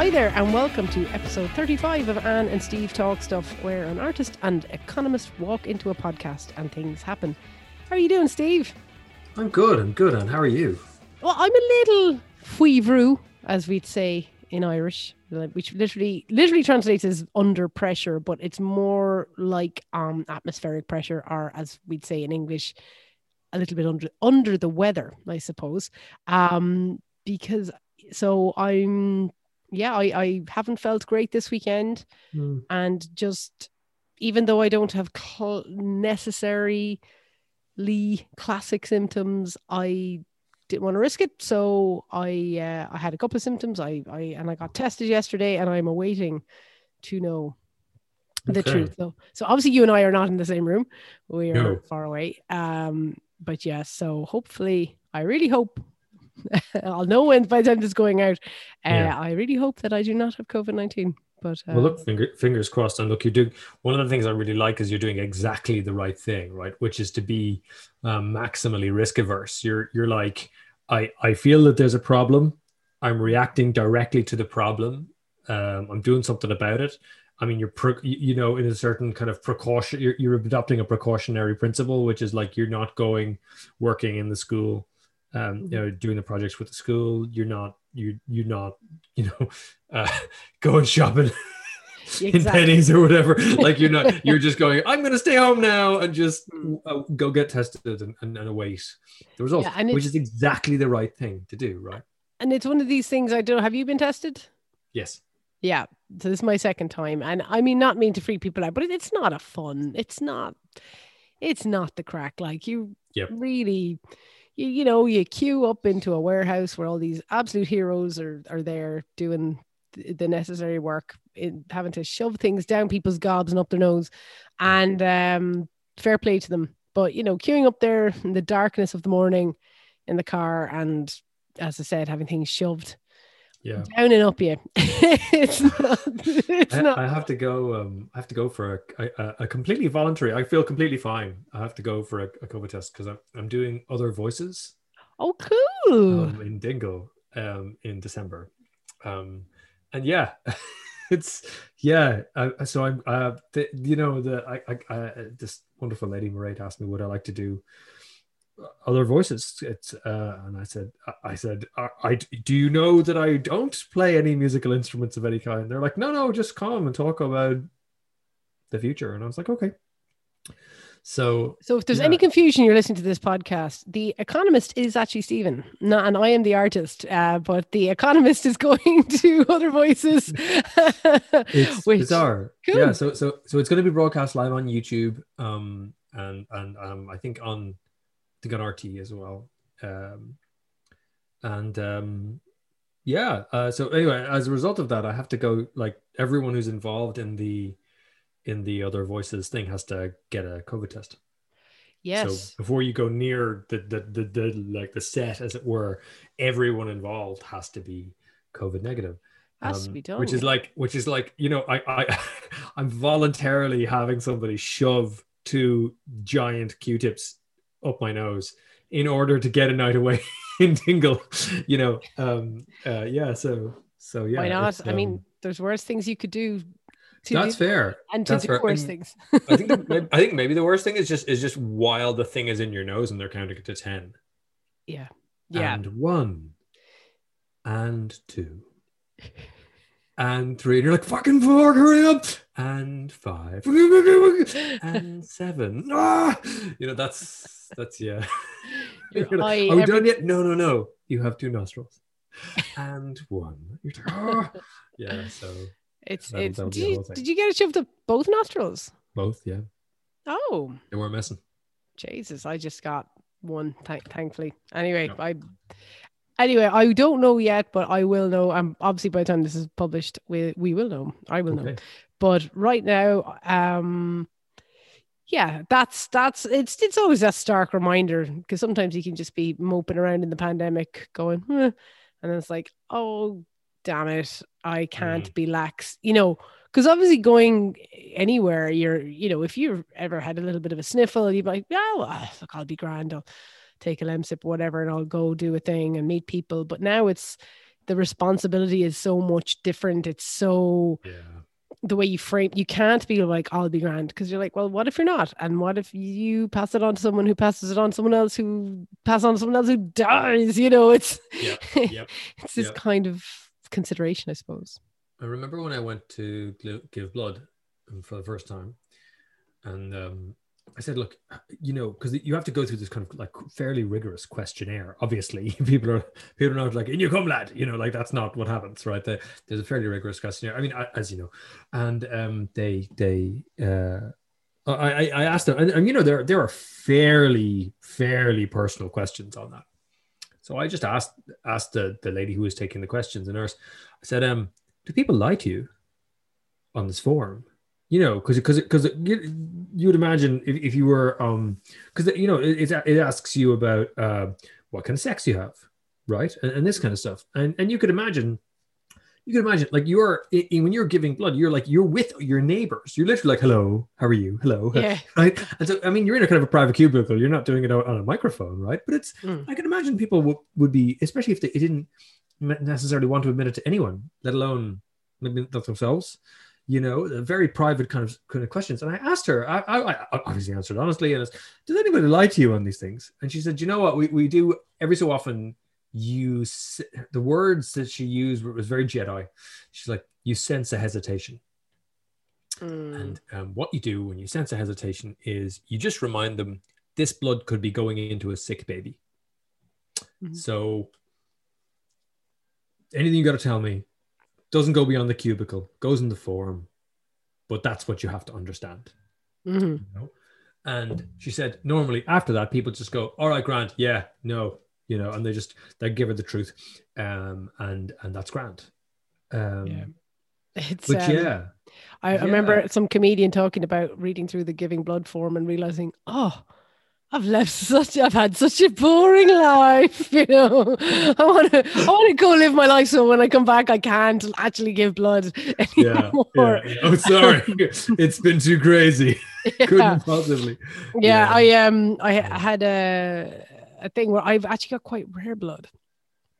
Hi there, and welcome to episode 35 of Anne and Steve Talk Stuff, where an artist and economist walk into a podcast and things happen. How are you doing, Steve? I'm good, I'm good, and how are you? Well, I'm a little faoi bhrú, as we'd say in Irish, which literally literally translates as under pressure, but it's more like um atmospheric pressure, or as we'd say in English, a little bit under under the weather, I suppose. Um, because so I'm yeah, I, I haven't felt great this weekend. Mm. And just even though I don't have cl- necessarily classic symptoms, I didn't want to risk it. So I uh, I had a couple of symptoms. I, I and I got tested yesterday and I'm awaiting to know the Okay. truth. So so obviously you and I are not in the same room. We are No. far away. Um but yeah, so hopefully I really hope I'll know when by the time this going out. Uh, Yeah. I really hope that I do not have COVID nineteen. But uh, Well, look, finger, fingers crossed. And look, you do one of the things I really like is you're doing exactly the right thing, right? Which is to be um, maximally risk averse. You're you're like, I I feel that there's a problem. I'm reacting directly to the problem. Um, I'm doing something about it. I mean, you're you know in a certain kind of precaution. You're, you're adopting a precautionary principle, which is like you're not going working in the school. Um, you know, doing the projects with the school. You're not you you're not you know uh, going shopping in Penneys or whatever. Like you're not, you're just going, I'm going to stay home now and just Hmm. uh, go get tested and, and, and await the results, Yeah, which is exactly the right thing to do, right? and it's one of these things I don't know. Have you been tested? Yes. Yeah. So this is my second time. And I mean not mean to freak people out, but it's not a fun. It's not it's not the crack. Like you Yep. really you, you know, you queue up into a warehouse where all these absolute heroes are are there doing the necessary work in having to shove things down people's gobs and up their nose. And um fair play to them. But you know, queuing up there in the darkness of the morning in the car and as I said, having things shoved Yeah. down and up you. it's not. It's I, not. I have to go. Um, I have to go for a, a, a completely voluntary. I feel completely fine. I have to go for a, a COVID test because I'm, I'm doing other voices oh, cool. um, in Dingle um, in December. Um, and yeah, it's yeah. Uh, so I'm, uh, the, you know, the I, I, I this wonderful lady Mairead asked me would I like to do other voices. It's uh, and I said, I- said, I, I do you know that I don't play any musical instruments of any kind? They're like, no, no, just come and talk about the future. And I was like, okay. So so, if there's yeah. any confusion, you're listening to this podcast. The Economist is actually Stephen, not, and I am the artist. Uh, but the Economist is going to other voices. it's which- bizarre Cool. yeah so so so it's going to be broadcast live on youtube um and and um i think on think on RTÉ as well. Um and um yeah uh so anyway as a result of that i have to go like everyone who's involved in the in the other voices thing has to get a covid test. Yes. so before you go near the, the the the like the set as it were everyone involved has to be covid negative. Has to um, be done, which is like which is like you know i i i'm voluntarily having somebody shove two giant q-tips up my nose in order to get a night away in dingle you know um uh yeah so so yeah Why not? it's, I mean, um, there's worse things you could do. To that's do, fair And to that's do fair. worse And things. i think the, i think maybe the worst thing is just is just while the thing is in your nose and they're counting it to 10 yeah. Yeah. and one and two and three and you're like fucking four hurry up and five and seven ah! you know that's that's yeah Your You're like, are we every- done yet no no no you have two nostrils and one You're like, "Ah." yeah so It's it's. Did you, did you get it shoved up both nostrils? both yeah Oh, they weren't messing Jesus! I just got one. Th- thankfully. Anyway, No. I. Anyway, I don't know yet, but I will know. Um, obviously, by the time this is published, we we will know. I will know. But right now, um, yeah, that's that's it's it's always that stark reminder because sometimes you can just be moping around in the pandemic, going, "Huh," and then it's like, oh, damn it, I can't be lax, you know. Because obviously, going anywhere, you're, you know, if you've ever had a little bit of a sniffle, you'd be like, yeah, well, look, I'll be grand. I'll take a lemsip, whatever, and I'll go do a thing and meet people. But now it's, the responsibility is so much different. It's so Yeah. the way you frame you can't be like I'll be grand because you're like, well, what if you're not? And what if you pass it on to someone who passes it on to someone else who pass on to someone else who dies? You know, it's Yeah. Yep. it's this kind of consideration, I suppose. I remember when I went to give blood um, for the first time, and um, I said, "Look, you know, because you have to go through this kind of like fairly rigorous questionnaire. Obviously, people are people are not like in you come, lad. You know, like that's not what happens, right? The, there's a fairly rigorous questionnaire. I mean, as you know, and um, they they uh, I I I asked them, and, and you know, there there are fairly fairly personal questions on that. So I just asked asked the, the lady who was taking the questions, the nurse. I said, um, do people lie to you on this form? You know, because because because you, would imagine if, if you were um because you know it, it it asks you about uh, what kind of sex you have, right, and, and this kind of stuff, and and you could imagine. You could imagine, like you're when you're giving blood, you're like you're with your neighbors. You're literally like, "Hello, how are you? Hello, Yeah. right?" And so, I mean, you're in a kind of a private cubicle. You're not doing it on a microphone, right? But it's Mm. I can imagine people would, would be, especially if they didn't necessarily want to admit it to anyone, let alone maybe not themselves. You know, very private kind of kind of questions. And I asked her, I, I, I obviously answered honestly, and it's, does anybody lie to you on these things? And she said, you know what, we, we do every so often. You the words that she used was very Jedi. She's like, you sense a hesitation. Mm. And um, what you do when you sense a hesitation is you just remind them this blood could be going into a sick baby. Mhm. So anything you got to tell me doesn't go beyond the cubicle, goes in the forum, but that's what you have to understand. Mhm. You know? And she said, normally after that, people just go, "All right, Grant, yeah, no," you know, and they just they give her the truth, um, and and that's Grant. Um, Yeah. It's But um, yeah, I, I Yeah. remember some comedian talking about reading through the giving blood form and realizing, oh, I've left such, I've had such a boring life. You know, I want to, I want to go live my life. So when I come back, I can't actually give blood yeah, anymore. yeah, yeah. Oh, sorry, it's been too crazy. Yeah. Couldn't possibly. Yeah, Yeah. I um, I had a a thing where I've actually got quite rare blood.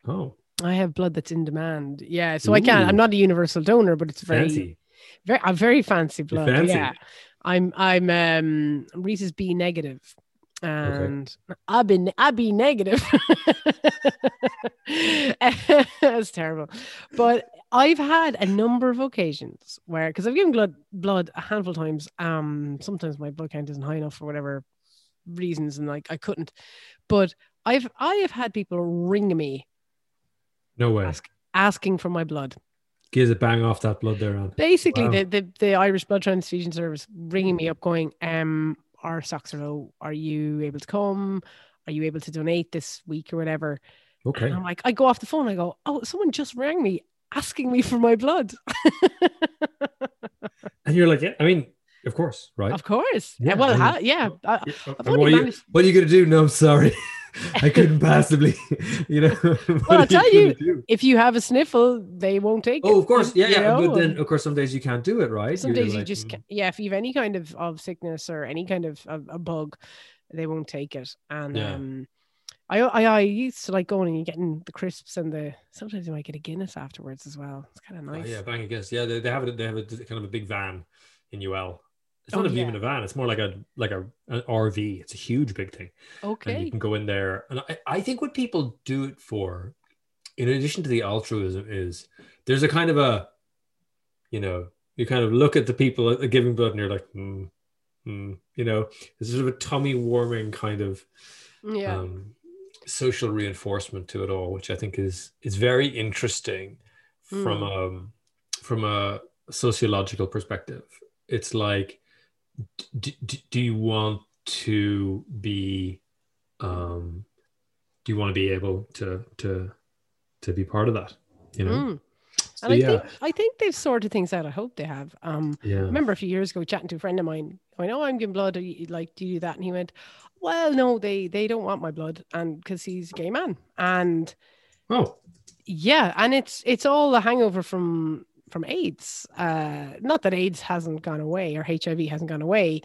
Oh, I have blood that's in demand. Yeah, so I can't. I'm not a universal donor, but it's very fancy. very I'm very fancy blood. fancy. Yeah. I'm I'm um Rhesus B negative. And I've been I've been negative. That's terrible. But I've had a number of occasions where because I've given blood blood a handful of times. Um sometimes my blood count isn't high enough for whatever reasons and like I couldn't. But I've I have had people ring me No way. Ask- asking for my blood. Gives a bang off that blood there on. basically Wow. the, the the Irish Blood Transfusion Service ringing me up, going, um, our stocks are low. Are you able to come? Are you able to donate this week or whatever? Okay. And I'm like, I go off the phone. I go, oh, someone just rang me asking me for my blood. And you're like, yeah, I mean, of course, right? of course. Yeah, well, I mean, yeah. I, Yeah, I've and only what, are you, managed- what are you gonna do? No, I'm sorry. I couldn't possibly, you know. Well, I'll tell you, do? if you have a sniffle, they won't take it. Oh, of course, yeah, yeah. know, But then, of course, some days you can't do it, right? Some You're days you just mm, can't, yeah. If you have any kind of, of sickness or any kind of, of a bug, they won't take it. And Yeah. um, I, I I used to like going and getting the crisps and the sometimes you might get a Guinness afterwards as well. It's kind of oh, nice. yeah, bang against. Yeah, they, they have it. They have a kind of a big van in UL. It's Oh, not yeah. even a van. It's more like a like a an RV. It's a huge big thing. Okay. And you can go in there. And I, I think what people do it for, in addition to the altruism, is there's a kind of a, you know, you kind of look at the people at the giving blood and you're like, hmm, hmm, you know, there's sort of a tummy warming kind of Yeah. um, social reinforcement to it all, which I think is is very interesting from um from a sociological perspective. It's like, d- d- do you want to be, um, do you want to be able to to to be part of that? You know, Mm. so And I yeah, think I think they've sorted things out. I hope they have. Um, yeah, I remember a few years ago chatting to a friend of mine. I know I'm giving blood. You, like, do you do that? And he went, "Well, no, they they don't want my blood, and because he's a gay man, and oh, yeah, and it's it's all the hangover from from AIDS. Uh, not that AIDS hasn't gone away or HIV hasn't gone away,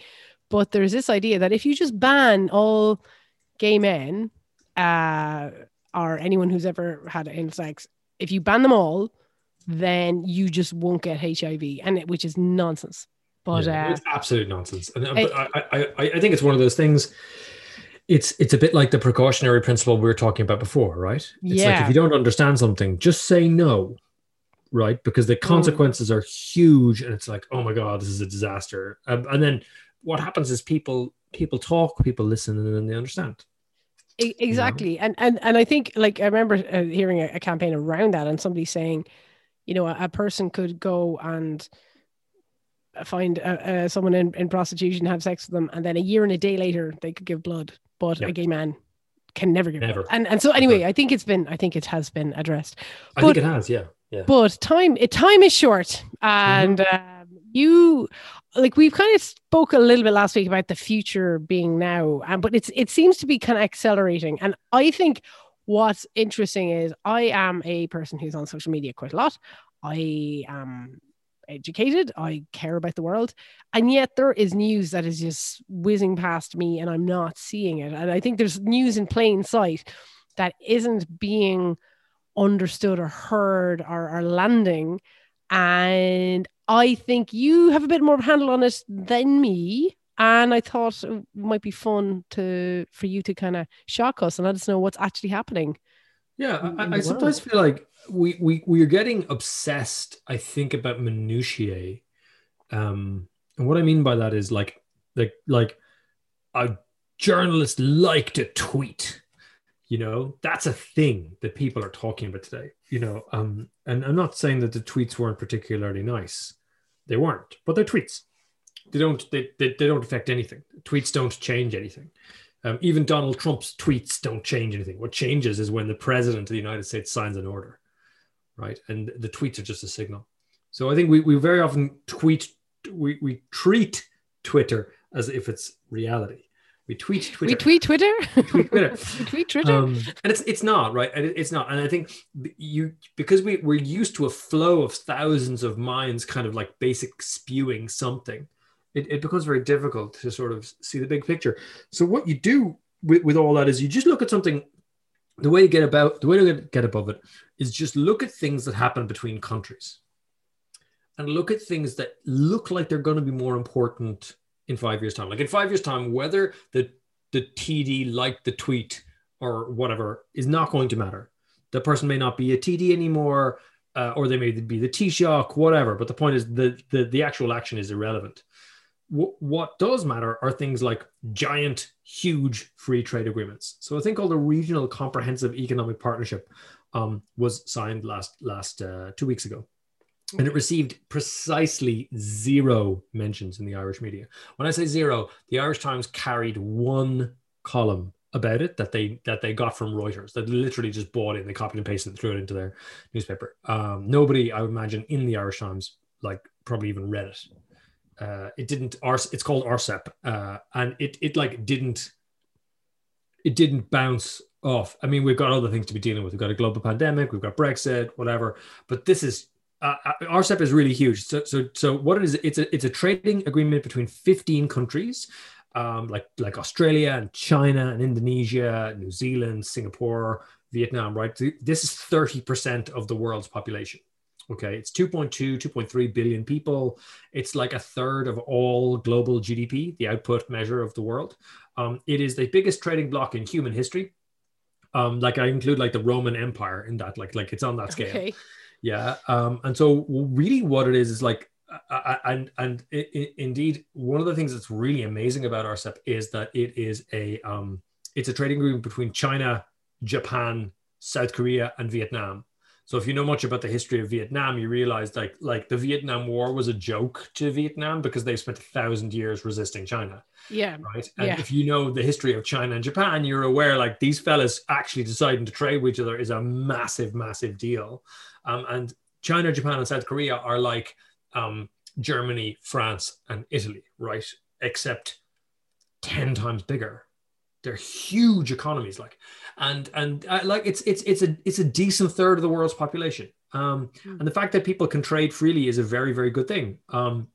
but there's this idea that if you just ban all gay men, uh, or anyone who's ever had anal sex if you ban them all, then you just won't get HIV, and it, which is nonsense. But Yeah, uh, it's absolute nonsense. And uh, I- I, I, I, think it's one of those things. It's it's a bit like the precautionary principle we were talking about before, right? It's like Yeah. if you don't understand something, just say no, right? Because Mm. the consequences are huge, and it's like, oh my god, this is a disaster. Um, and then what happens is people people talk, people listen, and then they understand. Exactly and and and i think like i remember uh, hearing a, a campaign around that and somebody saying you know a, a person could go and find uh, uh, someone in, in prostitution have sex with them and then a year and a day later they could give blood but a gay man can never give Never. blood and and so anyway i think it's been i think it has been addressed I think it has, yeah, yeah. but time time is short. And um, you like we've kind of spoke a little bit last week about the future being now and but it's it seems to be kind of accelerating. And i think what's interesting is i am a person who's on social media quite a lot. I am educated. I care about the world. And yet there is news that is just whizzing past me and i'm not seeing it. And i think there's news in plain sight that isn't being understood or heard or, or landing. And I think you have a bit more of a handle on it than me. And I thought it might be fun to for you to kind of shock us and let us know what's actually happening. Yeah, I, I sometimes feel like we we we're getting obsessed. I think about minutiae, um, and what I mean by that is like like like a journalist liked a tweet. You know, that's a thing that people are talking about today. You know, um, and I'm not saying that the tweets weren't particularly nice. They weren't, but they're tweets. They don't they, they, they don't affect anything. Tweets don't change anything. Um, even Donald Trump's tweets don't change anything. What changes is when the president of the United States signs an order, right? And the tweets are just a signal. So I think we, we very often tweet, we, we treat Twitter as if it's reality. We tweet Twitter. We tweet Twitter. tweet Twitter. we tweet Twitter. Um, and it's it's not right, and it's not. And I think you because we we're used to a flow of thousands of minds, kind of like basic spewing something. It, it becomes very difficult to sort of see the big picture. So what you do with, with all that is you just look at something. The way to get about the way to get above it is just look at things that happen between countries, and look at things that look like they're going to be more important in five years' time. Like in five years' time, whether the the TD liked the tweet or whatever is not going to matter. The person may not be a TD anymore, uh, or they may be the Taoiseach, whatever. But the point is the the, the actual action is irrelevant. Wh- what does matter are things like giant, huge free trade agreements. So a thing called the Regional Comprehensive Economic Partnership um, was signed last last uh, two weeks ago. And it received precisely zero mentions in the Irish media. When I say zero, the Irish Times carried one column about it that they that they got from Reuters that literally just bought it, they copied and pasted, and threw it into their newspaper. Um, nobody, I would imagine, in the Irish Times like probably even read it. Uh, it didn't. It's called RCEP, uh, and it it like didn't it didn't bounce off. I mean, we've got other things to be dealing with. We've got a global pandemic, we've got Brexit, whatever. But this is uh, uh, RCEP is really huge. So, so, so what it is? It's a it's a trading agreement between 15 countries, um, like like Australia and China and Indonesia, New Zealand, Singapore, Vietnam. Right. This is 30 percent of the world's population. Okay, it's 2.2, 2.3 billion people. It's like a third of all global GDP, the output measure of the world. Um, it is the biggest trading bloc in human history. Um, like I include like the Roman Empire in that, like like it's on that scale. okay. Yeah. Um, and so really what it is is like, uh, uh, and and i i indeed, one of the things that's really amazing about RCEP is that it is a um, it's a trading agreement between China, Japan, South Korea, and Vietnam. So if you know much about the history of Vietnam, you realize like like the Vietnam War was a joke to Vietnam because they spent a thousand years resisting China Yeah. right? And Yeah. if you know the history of China and Japan, you're aware like these fellas actually deciding to trade with each other is a massive, massive deal. Um, and China, Japan, and South Korea are like um, Germany, France, and Italy, right? Except ten times bigger. They're huge economies, like, and and uh, like it's it's it's a it's a decent third of the world's population. Um, Hmm. and the fact that people can trade freely is a very very good thing. Um,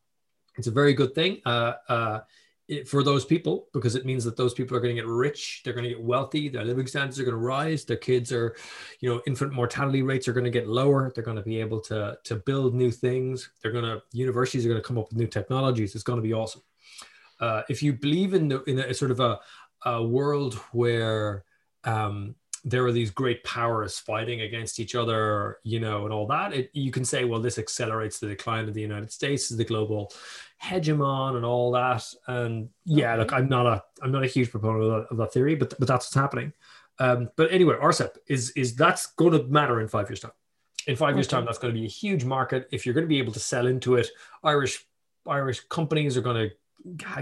it's a very good thing. Uh, uh, it, for those people because it means that those people are going to get rich they're going to get wealthy their living standards are going to rise their kids are you know infant mortality rates are going to get lower they're going to be able to to build new things they're going to universities are going to come up with new technologies it's going to be awesome uh, if you believe in the in a, sort of a, a world where um, there are these great powers fighting against each other, you know, and all that. It, you can say, well, this accelerates the decline of the United States as the global hegemon and all that. And yeah, look, I'm not a I'm not a huge proponent of that, of that theory, but but that's what's happening. Um, but anyway, RCEP is is that's going to matter in five years' time. In five years' time, that's going to be a huge market. If you're going to be able to sell into it, Irish Irish companies are going to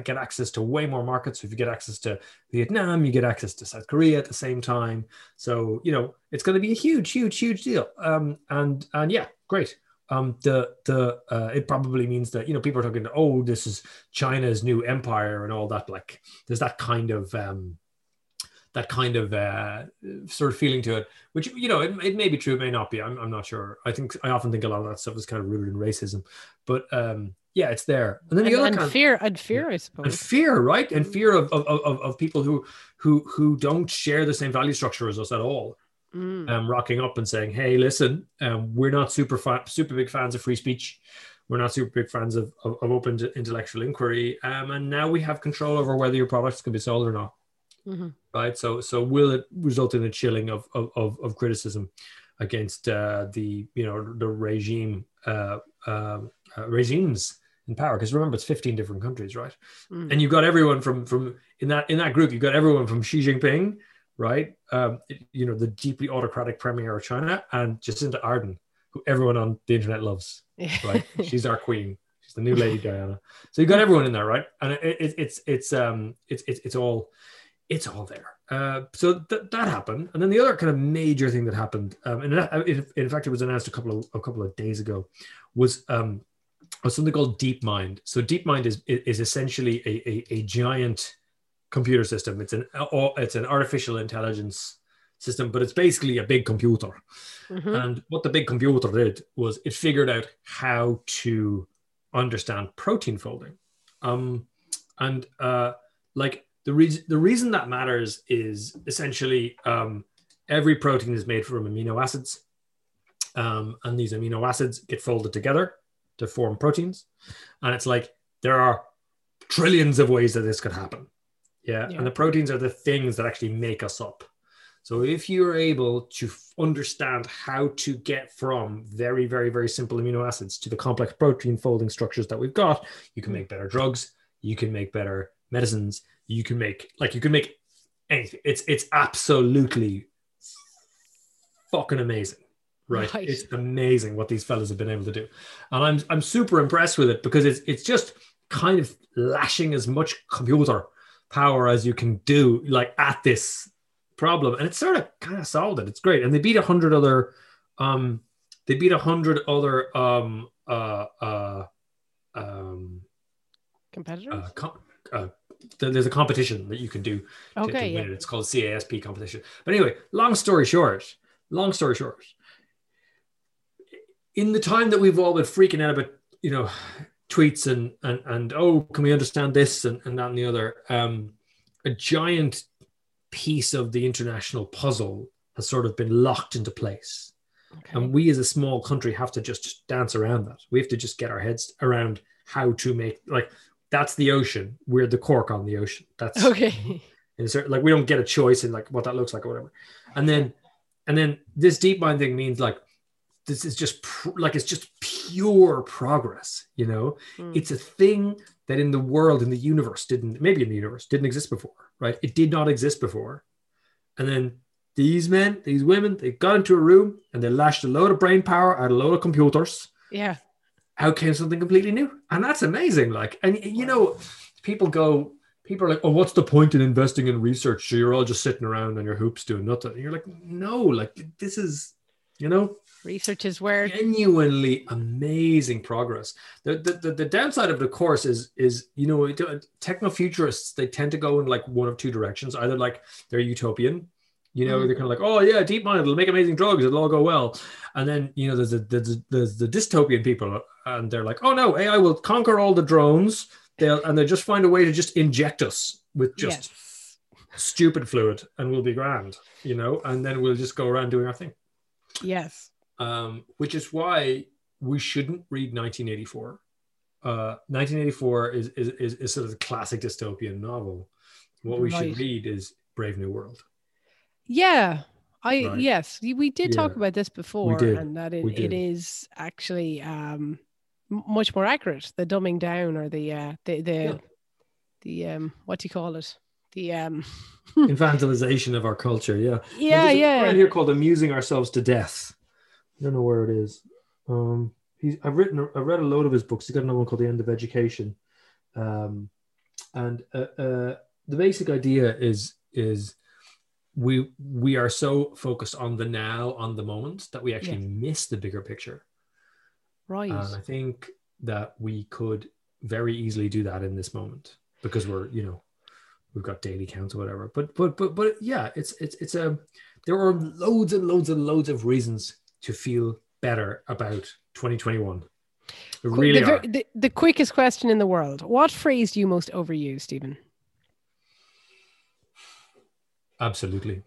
get access to way more markets. So if you get access to Vietnam, you get access to South Korea at the same time. So you know it's going to be a huge, huge, huge deal. Um, and and yeah, great. Um, the the uh, it probably means that you know people are talking. Oh, this is China's new empire and all that. Like there's that kind of um, that kind of uh, sort of feeling to it, which you know it, it may be true, it may not be. I'm, I'm not sure. I think I often think a lot of that stuff is kind of rooted in racism, but um, yeah, it's there. And then the and, other and fear, and fear, I suppose, and fear, right? And fear of, of of, of people who who who don't share the same value structure as us at all. Mm. Um, rocking up and saying, "Hey, listen, um, we're not super fa- super big fans of free speech. We're not super big fans of, of, of open intellectual inquiry, um, and now we have control over whether your products can be sold or not." Mm-hmm. Right. So so will it result in a chilling of of, of, of criticism against uh, the you know the regime uh, um, uh, regimes in power because remember it's 15 different countries right? Mm. and you've got everyone from from in that in that group you've got everyone from xi jinping right? Um, you know the deeply autocratic premier of china and jacinda ardern who everyone on the internet loves right? She's our queen. She's the new lady diana. So you've got everyone in there right? And it, it, it's it's um it's, it's it's all it's all there. Uh, so th- that happened, and then the other kind of major thing that happened, um, and in, in fact, it was announced a couple of a couple of days ago, was um, was something called DeepMind. So DeepMind is is essentially a, a, a giant computer system. It's an it's an artificial intelligence system, but it's basically a big computer. Mm-hmm. And what the big computer did was it figured out how to understand protein folding. Um, and uh, like the reason the reason that matters is essentially um, every protein is made from amino acids, um, and these amino acids get folded together to form proteins, and it's like there are trillions of ways that this could happen. Yeah, yeah. and the proteins are the things that actually make us up. So if you're able to understand how to get from very, very, very simple amino acids to the complex protein folding structures that we've got, you can mm. make better drugs, you can make better medicines, you can make like you can make anything. It's it's absolutely fucking amazing. Right? right? It's amazing what these fellas have been able to do. And I'm I'm super impressed with it because it's it's just kind of lashing as much computer power as you can do like at this problem. And it's sort of kind of solved it. It's great. And they beat a hundred other um they beat a hundred other um uh uh um competitors uh, com- uh, there's a competition that you can do. To, okay, to yeah. It. It's called CASP competition. But anyway, long story short, long story short, in the time that we've all been freaking out about, you know, tweets and and and oh, can we understand this and, and that and the other, um, a giant piece of the international puzzle has sort of been locked into place. Okay. And we as a small country have to just dance around that. We have to just get our heads around how to make like that's the ocean. We're the cork on the ocean. That's okay. Certain, like we don't get a choice in like what that looks like or whatever. And then, and then this DeepMind thing means like this is just pr- like it's just pure progress. You know, mm. it's a thing that in the world, in the universe, didn't maybe in the universe didn't exist before. Right? It did not exist before. And then these men, these women, they got into a room and they lashed a load of brain power at a load of computers. Yeah out came something completely new and that's amazing like and you know people go people are like oh what's the point in investing in research so you're all just sitting around on your hoops doing nothing and you're like no like this is you know research is where genuinely amazing progress the, the the, the downside of the course is is you know uh, techno futurists they tend to go in like one of two directions either like they're utopian you know, they're mm. kind of like, oh yeah, deep mind, it'll make amazing drugs, it'll all go well. And then you know, there's a, there's, there's the dystopian people, uh, and they're like, oh no, AI will conquer all the drones. they'll and they'll just find a way to just inject us with just yes. stupid fluid, and we'll be grand, you know, and then we'll just go around doing our thing. Yes. Um, which is why we shouldn't read 1984. Uh, 1984 is, is, is, is sort of the classic dystopian novel. What we Right. should read is Brave New World. Yeah. I Right. yes, we did talk Yeah. about this before, and that it, it is actually um, much more accurate. The dumbing down or the uh, the the Yeah. the um, what do you call it? The um, Infantilization of our culture. Yeah. yeah, yeah. around here called Amusing Ourselves to Death. I don't know where it is. Um, he's, I've written, I've read a load of his books. He's got another one called The End of Education. Um, and uh, uh, the basic idea is, is we, we are so focused on the now, on the moment that we actually miss the bigger picture. Right. And I think that we could very easily do that in this moment because we're, you know, we've got daily counts or whatever. But but but but yeah, it's it's it's a there are loads and loads and loads of reasons to feel better about 2021. There really the, are. the, the quickest question in the world. What phrase do you most overuse, Stephen? Absolutely.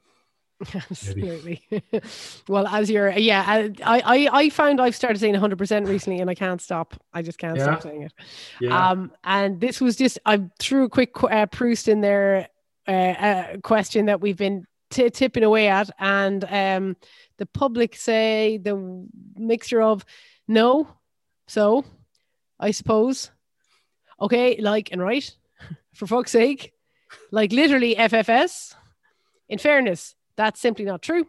Absolutely. well, as you're, yeah, I, I, I found I've started saying 100% recently and I can't stop. I just can't Yeah. stop saying it. Yeah. Um, and this was just, I threw a quick uh, Proust in there, uh, uh, question that we've been t- tipping away at. And um, the public say the mixture of no, so I suppose, okay, like, and right, for fuck's sake, like literally FFS. In fairness, that's simply not true.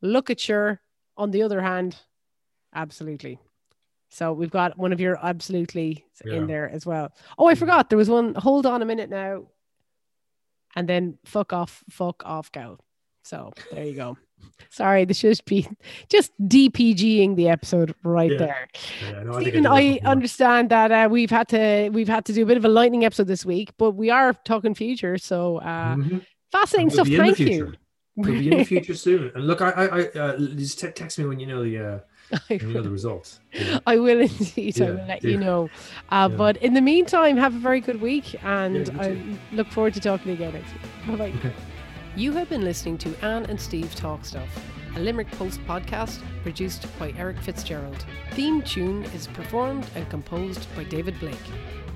Look at your, on the other hand, absolutely. So we've got one of your absolutely Yeah. in there as well. Oh, I Mhm. forgot. There was one. Hold on a minute now. And then fuck off, fuck off, go. So there you go. Sorry, this should be just DPGing the episode right Yeah. there. yeah no, I Stephen, that I understand that uh, we've had to we've had to do a bit of a lightning episode this week, but we are talking future, so uh, Mhm. fascinating stuff. Thank you. Could be in the future soon. And look, I, I, I uh, just te- text me when you know the, uh, I when you know the results. you know? I will indeed. I will let do. you know. Uh, Yeah. But in the meantime, have a very good week, and Yeah, I look forward to talking again next week. Bye bye. Okay. You have been listening to Anne and Steve Talk Stuff, a Limerick Post podcast produced by Eric Fitzgerald. Theme tune is performed and composed by David Blake.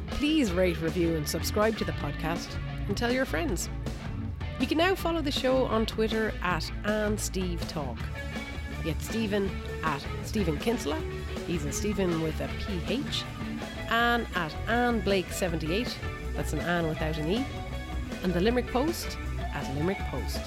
Please rate, review, and subscribe to the podcast, and tell your friends. You can now follow the show on Twitter at Anne Steve Talk. Get Stephen at Stephen Kinsella. He's a Stephen with a PH. Anne at Anne Blake78. That's an Anne without an E. And the Limerick Post at Limerick Post.